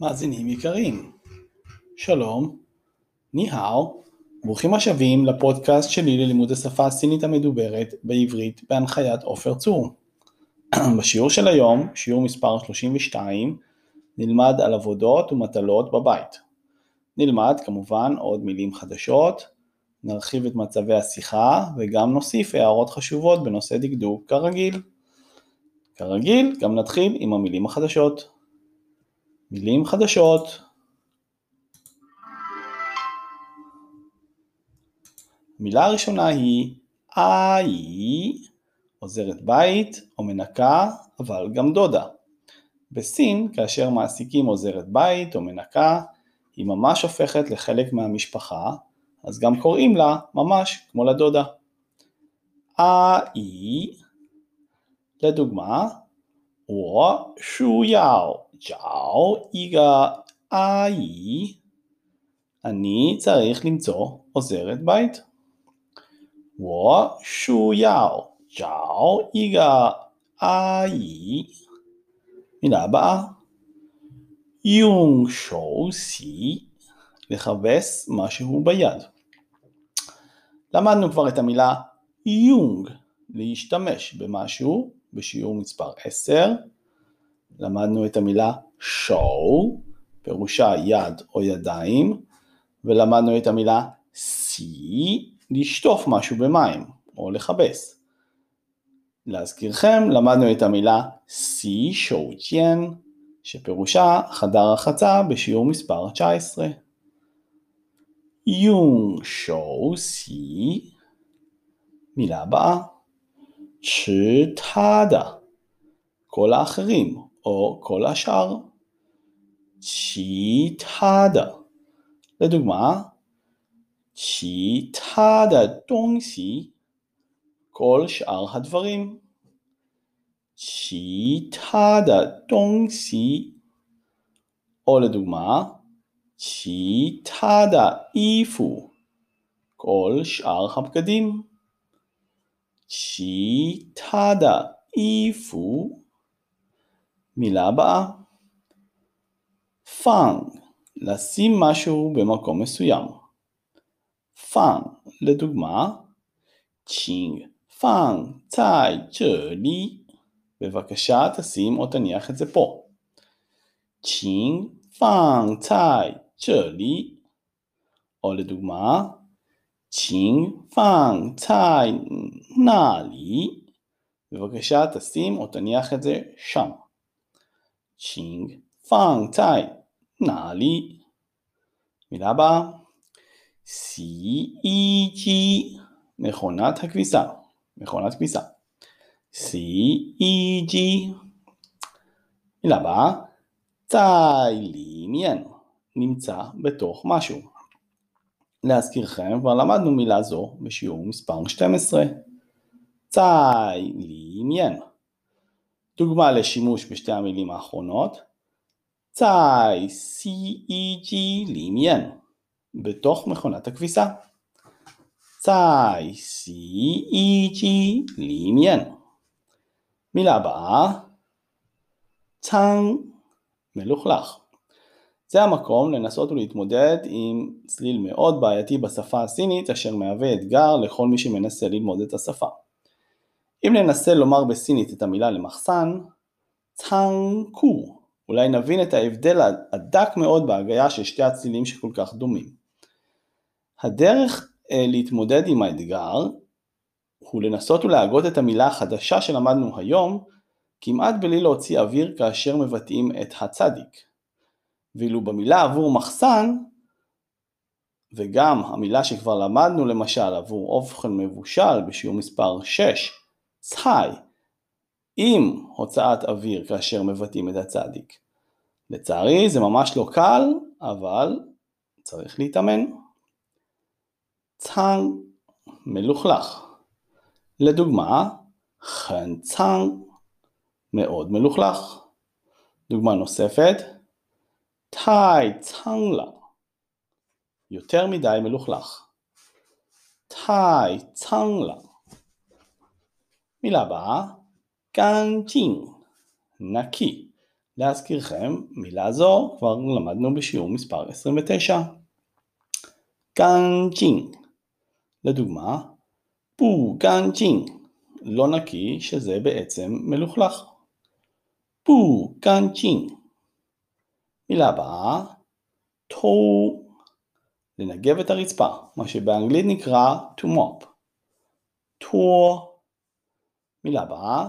מאזינים יקרים, שלום, ניהאו, ברוכים השבים לפודקאסט שלי ללימוד השפה הסינית המדוברת בעברית בהנחיית עופר צור. בשיעור של היום, שיעור מספר 32, נלמד על עבודות ומטלות בבית. נלמד כמובן עוד מילים חדשות, נרחיב את מצבי השיחה וגם נוסיף הערות חשובות בנושא דקדוק כרגיל. כרגיל, גם נתחיל עם המילים החדשות. מילים חדשות. המילה הראשונה היא איי, עוזרת בית או מנקה, אבל גם דודה. בסין, כאשר מעסיקים עוזרת בית או מנקה, היא ממש הופכת לחלק מהמשפחה, אז גם קוראים לה ממש כמו לדודה. איי, לדוגמה, וו שו יאו 找一个阿姨. אני צריך למצוא עוזרת בית. 我需要找一个阿姨. מילה הבאה. 用手洗. לכבס משהו ביד. למדנו כבר את המילה יונג, להשתמש במשהו, בשיעור מספר 10. למדנו את המילה שואו, פירושה יד או ידיים, ולמדנו את המילה סי, לשטוף משהו במים או לכבס. להזכירכם, למדנו את המילה סי שואוצ'יין, שפירושה חדר רחצה בשיעור מספר 19. יום, שואו סי, מילה הבאה, צ'טאדה, כל האחרים. או כל השאר. 其他的 לדוגמה, 其他的东西 כל שאר הדברים. 其他的东西 או לדוגמה, 其他的衣服 כל שאר הבגדים. 其他的衣服 מילה הבאה 放, לשים משהו במקום מסוים. 放, לדוגמה, 请放在这里, בבקשה תשים או תניח את זה פה. 请放在这里, או לדוגמה, 请放在那里, בבקשה תשים או תניח את זה שם. 请放在那里. מילה הבאה, CEG, מכונת הכביסה, מכונת כביסה. CEG, מילה הבאה, צאי לעניין, נמצא בתוך משהו. להזכירכם, כבר למדנו מילה זו בשיעור מספר 12. צאי לעניין. דוגמה לשימוש בשתי המילים האחרונות 在洗衣机里面 בתוך מכונת הכביסה 在洗衣机里面 מילה הבאה 仓 מלוכלך זה המקום לנסות ולהתמודד עם צליל מאוד בעייתי בשפה הסינית אשר מהווה אתגר לכל מי שמנסה ללמוד את השפה. אם ננסה לומר בסינית את המילה למחסן, צאנקו, אולי נבין את ההבדל הדק מאוד בהגיה של שתי הצלילים שכל כך דומים. הדרך אה, להתמודד עם האתגר הוא לנסות ולהגות את המילה החדשה שלמדנו היום כמעט בלי להוציא אוויר כאשר מבטאים את הצדיק. ואילו במילה עבור מחסן, וגם המילה שכבר למדנו למשל עבור אובחן מבושל בשיעור מספר 6, צהי, עם הוצאת אוויר כאשר מבטאים את הצדיק. לצערי זה ממש לא קל, אבל צריך להתאמן. צאנג מלוכלך. לדוגמה, חן צאנג מאוד מלוכלך. דוגמה נוספת, טאי צאנגלה יותר מדי מלוכלך. 太脏了 מילה הבאה, 干净, נקי. להזכירכם, מילה זו כבר למדנו בשיעור מספר 29. 干净 לדוגמה, 不干净 לא נקי שזה בעצם מלוכלך. 不干净 מילה הבאה, 拖 לנגב את הרצפה, מה שבאנגלית נקרא to mop. 拖 מילה הבאה,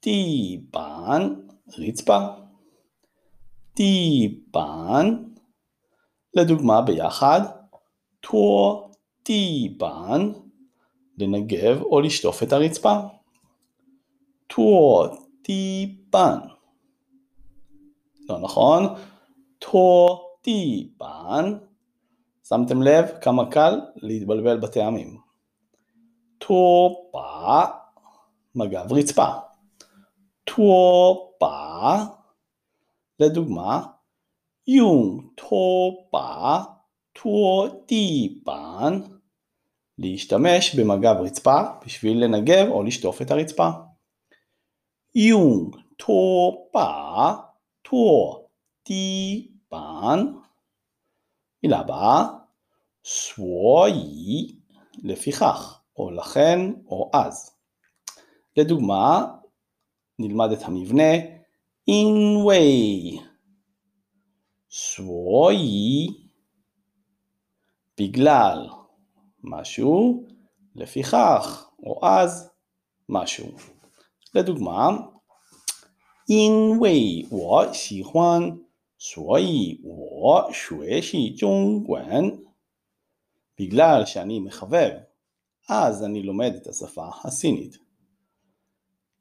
地板, רצפה. 地板, לדוגמה ביחד, 拖地板, לנגב או לשטוף את הרצפה. 拖地板. לא נכון? 拖地板. שמתם לב כמה קל להתבלבל בטעמים. 拖把, מגב רצפה. 拖把, לדוגמה, 用拖把, 拖地板, להשתמש במגב רצפה בשביל לנגב או לשטוף את הרצפה. יום טו פא, טו טיבן. מילה הבאה, סוואי, לפיכך, או לכן, או אז. לדוגמה, נלמד את המבנה in way, סוואי, בגלל משהו, לפיכך, או אז משהו. לדוגמה,因为我喜欢所以我学习中文. בגלל שאני מחבב, אז אני לומד את השפה הסינית.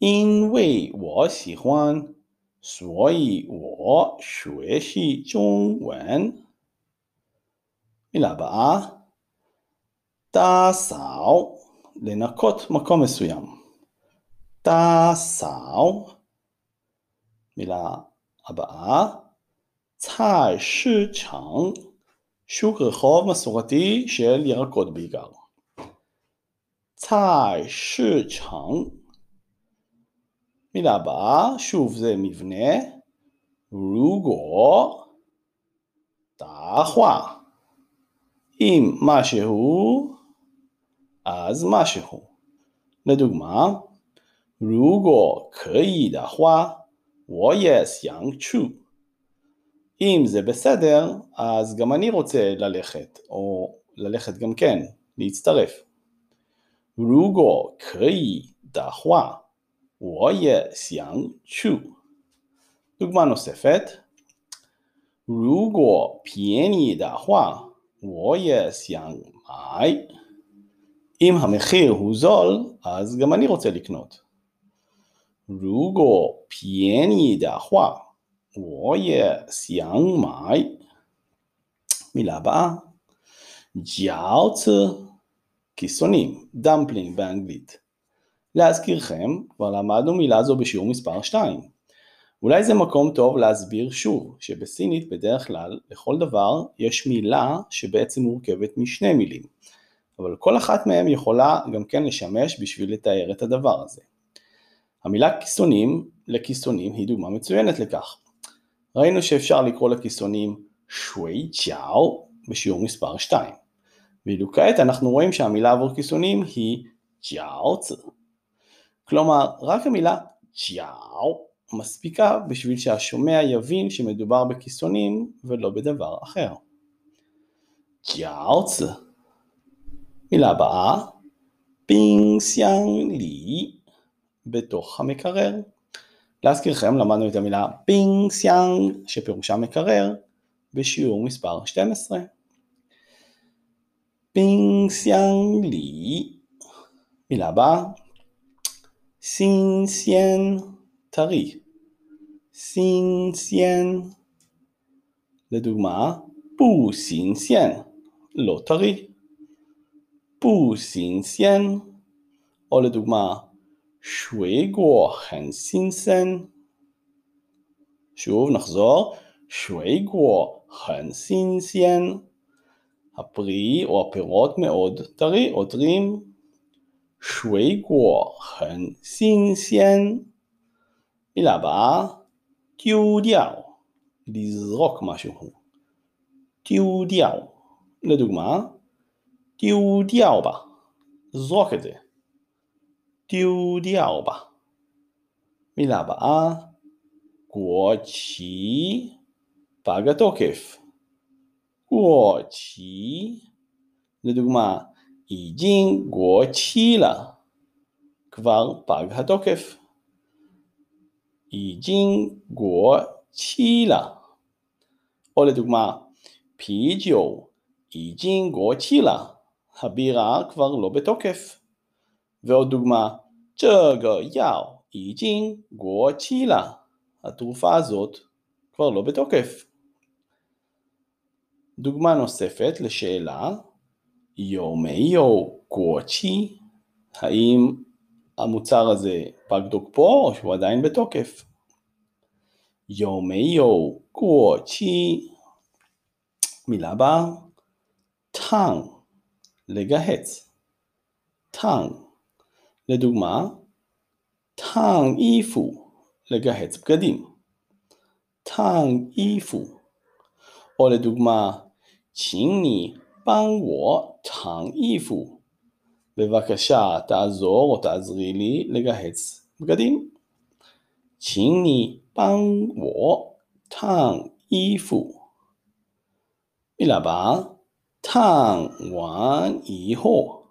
因为我喜欢，所以我学习中文。מילה הבאה, תסאו, לנקות מקום מסוים. תסאו. מילה הבאה, 菜市场, שוק רחוב מסורתי של ירקות בעיקר. 菜市场 מילה הבאה, שוב זה מבנה, רוגו, תחווה. אם משהו, אז משהו. לדוגמה, 如果可以的话，我也想去。אם זה בסדר, אז גם אני רוצה ללכת, או ללכת גם כן, להצטרף. 如果可以的话， 我也想去. דוגמה נוספת, 如果便宜的话，我也想买. אם המחיר הוא זול, אז גם אני רוצה לקנות. 如果便宜的话，我也想买. מילה הבאה, ג'אוצה, כיסונים, דמפלינג באנגלית. להזכירכם, כבר למדנו מילה זו בשיעור מספר 2. אולי זה מקום טוב להסביר שוב, שבסינית בדרך כלל לכל דבר יש מילה שבעצם מורכבת משני מילים, אבל כל אחת מהן יכולה גם כן לשמש בשביל לתאר את הדבר הזה. המילה כיסונים לכיסונים היא דוגמה מצוינת לכך. ראינו שאפשר לקרוא לכיסונים שווי ג'או בשיעור מספר 2. ואילו כעת אנחנו רואים שהמילה עבור כיסונים היא ג'אוצ. כלומר, רק המילה ג'או מספיקה בשביל שהשומע יבין שמדובר בכיסונים ולא בדבר אחר. ג'אוצ. מילה הבאה, 冰箱里, בתוך המקרר. להזכירכם למדנו את המילה 冰箱 שפירושה מקרר בשיעור מספר 12. 冰箱里 מילה הבאה 新鲜 טרי, 新鲜. לדוגמה, 不新鲜, לא טרי. 不新鲜. או לדוגמה, 水果很新鲜. שוב נחזור, 水果很新鲜. הפרי או הפירות מאוד טרי או טריים. 水果很新鲜. מילה הבאה, 丢掉 לזרוק משהו. 丢掉 לדוגמה, 丢掉吧 זרוק את זה. 丢掉吧 מילה הבאה, 国旗 פג התוקף. 国旗 לדוגמה, 已经国旗了 כבר פג התוקף. 已经国期了。או לדוגמה, 啤酒已经国期了. הבירה כבר לא בתוקף. ועוד דוגמה, 这个药已经国期了. התרופה הזאת כבר לא בתוקף. דוגמה נוספת לשאלה, 有没有国期? האם המוצר הזה פג תוקפו או שהוא עדיין בתוקף. 有没有过期? מילה הבאה, טאנג, לגהץ. טאנג, לדוגמה, טאנג איפו, לגהץ בגדים. טאנג איפו. או לדוגמה, 请你 帮我烫衣服。בבקשה תעזור או תעזרי לי לגהץ בגדים. 请你帮我烫衣服. מילה הבאה, 烫完以后,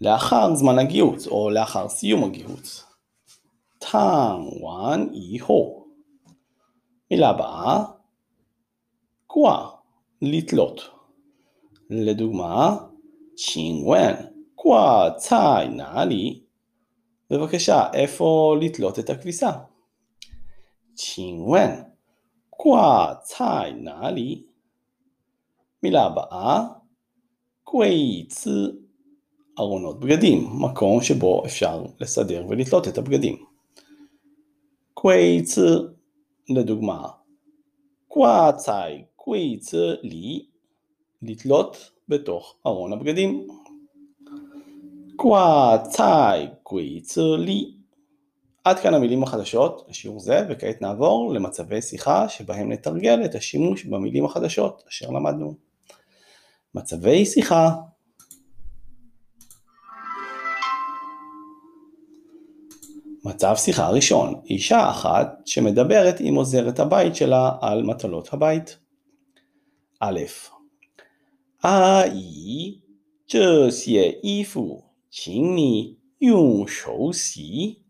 לאחר זמן הגיהוץ או לאחר סיום הגיהוץ. 烫完以后. מילה הבאה, 挂, לתלות. לדוגמה, 请问 קווה צאי נעלי. בבקשה, איפה לתלות את הכביסה? 请问挂菜哪里? מילה הבאה, קווייצ ארונות בגדים, מקום שבו אפשר לסדר ולתלות את הבגדים. קווייצ, לדוגמה, קוואצאי קווייצ לי, לתלות בתוך ארון הבגדים. 挂菜鬼子לי. עד כאן המילים החדשות לשיעור זה, וכעת נעבור למצבי שיחה שבהם נתרגל את השימוש במילים החדשות אשר למדנו. מצבי שיחה מצב שיחה ראשון, אישה אחת שמדברת עם עוזרת הבית שלה על מטלות הבית. א. 阿姨，这些衣服请你用手洗，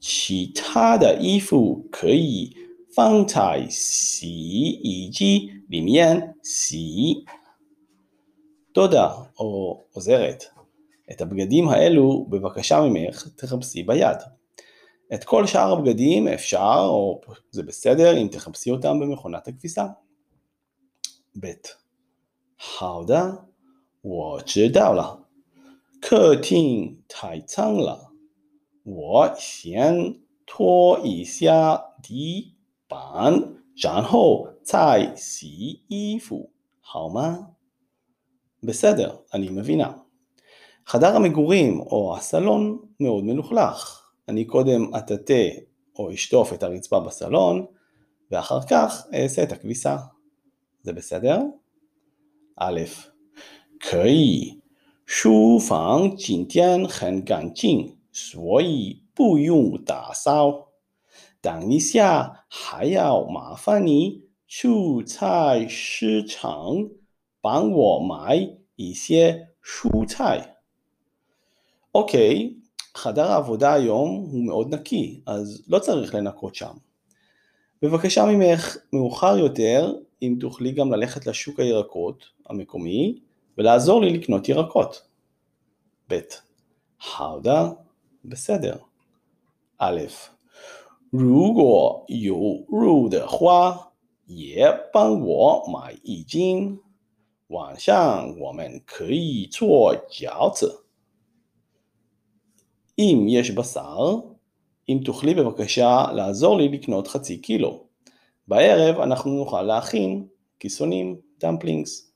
其他的衣服可以放在洗衣机里面洗。תודה, או עוזרת. את הבגדים האלו בבקשה ממך תחפשי ביד. את כל שאר הבגדים אפשר, או זה בסדר, אם תחפשי אותם במכונת הכביסה. ב. 好的，我知道了。客厅太脏了，我先拖一下地板，然后再洗衣服，好吗？בסדר, אני מבינה. חדר המגורים או הסלון מאוד מלוכלך. אני קודם אטאטא או אשטוף את הרצפה בסלון, ואחר כך אעשה את הכביסה. זה בסדר? א', 可以书房今天很干净，所以不用打扫。等一下还要麻烦你去菜市场帮我买一些蔬菜. אוקיי, חדר העבודה היום הוא מאוד נקי, אז לא צריך לנקות שם. בבקשה ממך, מאוחר יותר, אם תוכלי גם ללכת לשוק הירקות המקומי ולעזור לי לקנות ירקות. ב. 好的 בסדר. א. 如果有肉的话，也帮我买一斤。晚上我们可以做饺子。אם יש בשר, אם תוכלי בבקשה לעזור לי לקנות חצי קילו. בערב אנחנו נוכל להכין כיסונים, דמפלינגס.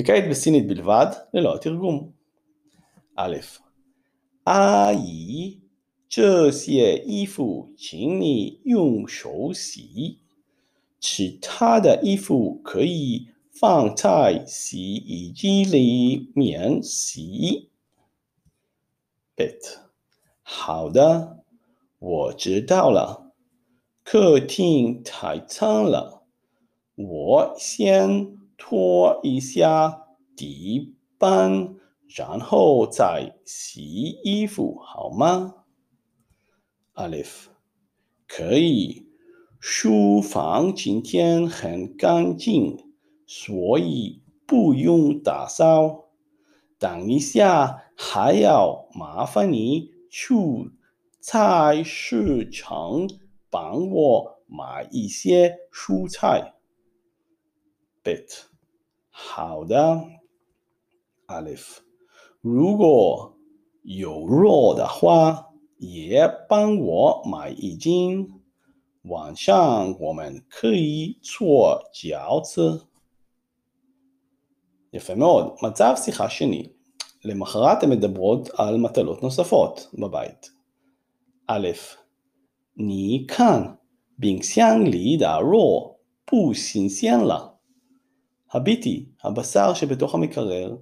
וכעת בסינית בלבד, ללא התרגום. א. 阿姨， 这些衣服请你用手洗，其他的衣服可以放在洗衣机里面洗。Bet，好的， 我知道了。客厅太脏了，我先拖一下地板，然后再洗衣服，好吗？阿利夫，可以。书房今天很干净，所以不用打扫。等一下还要麻烦你去菜市场帮我买一些蔬菜。Bet，好的。阿利夫，如果有肉的话。也帮我买一斤。晚上我们可以做饺子。יפה מאוד. מצב שיחה שני, למחרת הן מדברות על מטלות נוספות בבית. א', 你看冰箱里的肉不新鲜了. הביטי, הבשר שבתוך המקרר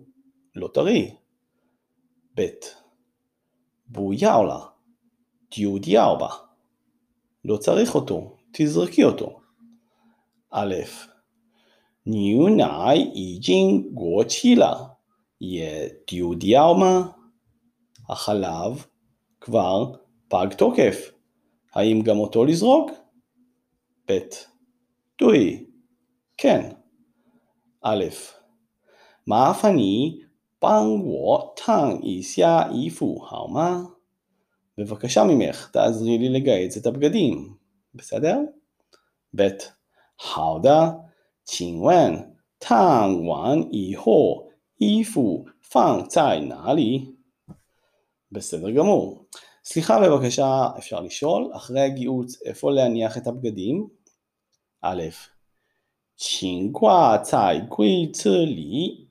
לא טרי. ב', 不要了. דיו בה. לא צריך אותו, תזרקי אותו. א', 牛奶已经过期了, יהיה דיו דיאומה. החלב כבר פג תוקף, האם גם אותו לזרוק? ב', דוי, כן. א', 麻烦你帮我烫一下衣服好吗？ בבקשה ממך, תעזרי לי לגייס את הבגדים, בסדר? ב. 好的，请问烫完以后衣服放在哪里? בסדר גמור. סליחה בבקשה, אפשר לשאול, אחרי הגיהוץ איפה להניח את הבגדים? א', צ'ינגווה צאי גווי צלי,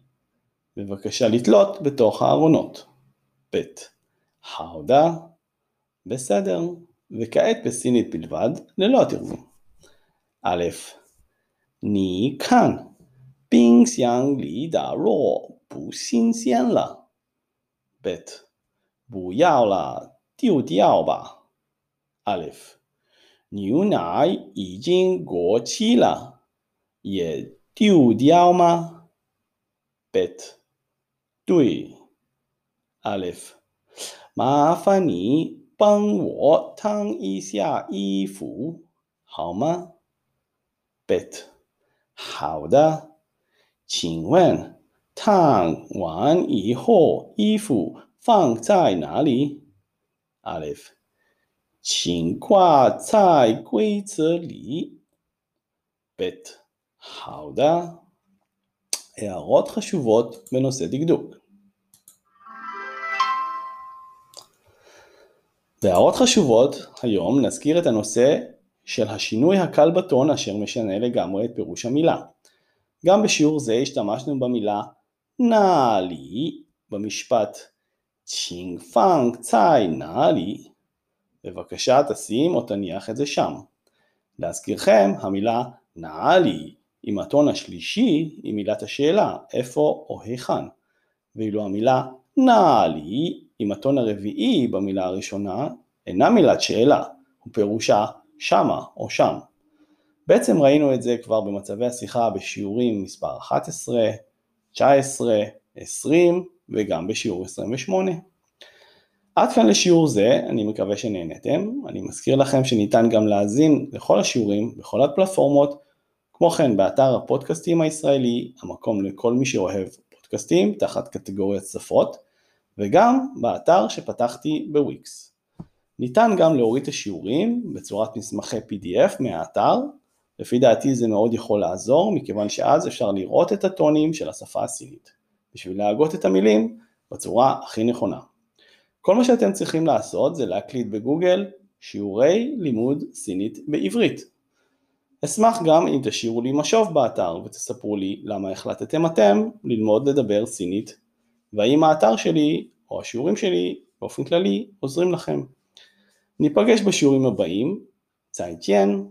בבקשה לתלות בתוך הארונות. ב', האודה, בסדר, וכעת בסינית בלבד, ללא התרגום. א', ני כאן, פינג סיאנג לי דארו, בו סין סיאן לה. ב', בו יאו לה 丢掉吧。Alif，牛奶已经过期了，也丢掉吗？Bet，对。Alif，麻烦你帮我烫一下衣服好吗？Bet，好的。请问，烫完以后衣服放在哪里？？Alif，请挂在柜子里。Bet，好的。הערות חשובות בנושא דקדוק בהערות חשובות, היום נזכיר את הנושא של השינוי הקל בטון אשר משנה לגמרי את פירוש המילה. גם בשיעור זה השתמשנו במילה נאלי במשפט 请放在那里 בבקשה תשים או תניח את זה שם. להזכירכם, המילה 哪里 עם הטון השלישי היא מילת השאלה, איפה או היכן, ואילו המילה נאלי עם הטון הרביעי במילה הראשונה אינה מילת שאלה, ופירושה שמה או שם. בעצם ראינו את זה כבר במצבי השיחה בשיעורים מספר 11, 19, 20 וגם בשיעור 28. עד כאן לשיעור זה, אני מקווה שנהנתם. אני מזכיר לכם שניתן גם להאזין לכל השיעורים בכל הפלטפורמות, כמו כן באתר הפודקאסטים הישראלי, המקום לכל מי שאוהב פודקאסטים תחת קטגוריית שפות, וגם באתר שפתחתי בוויקס. ניתן גם להוריד את השיעורים בצורת מסמכי PDF מהאתר, לפי דעתי זה מאוד יכול לעזור, מכיוון שאז אפשר לראות את הטונים של השפה הסינית, בשביל להגות את המילים בצורה הכי נכונה. כל מה שאתם צריכים לעשות זה להקליט בגוגל שיעורי לימוד סינית בעברית. אשמח גם אם תשאירו לי משוב באתר ותספרו לי למה החלטתם אתם ללמוד לדבר סינית והאם האתר שלי או השיעורים שלי באופן כללי עוזרים לכם. ניפגש בשיעורים הבאים, צייטיין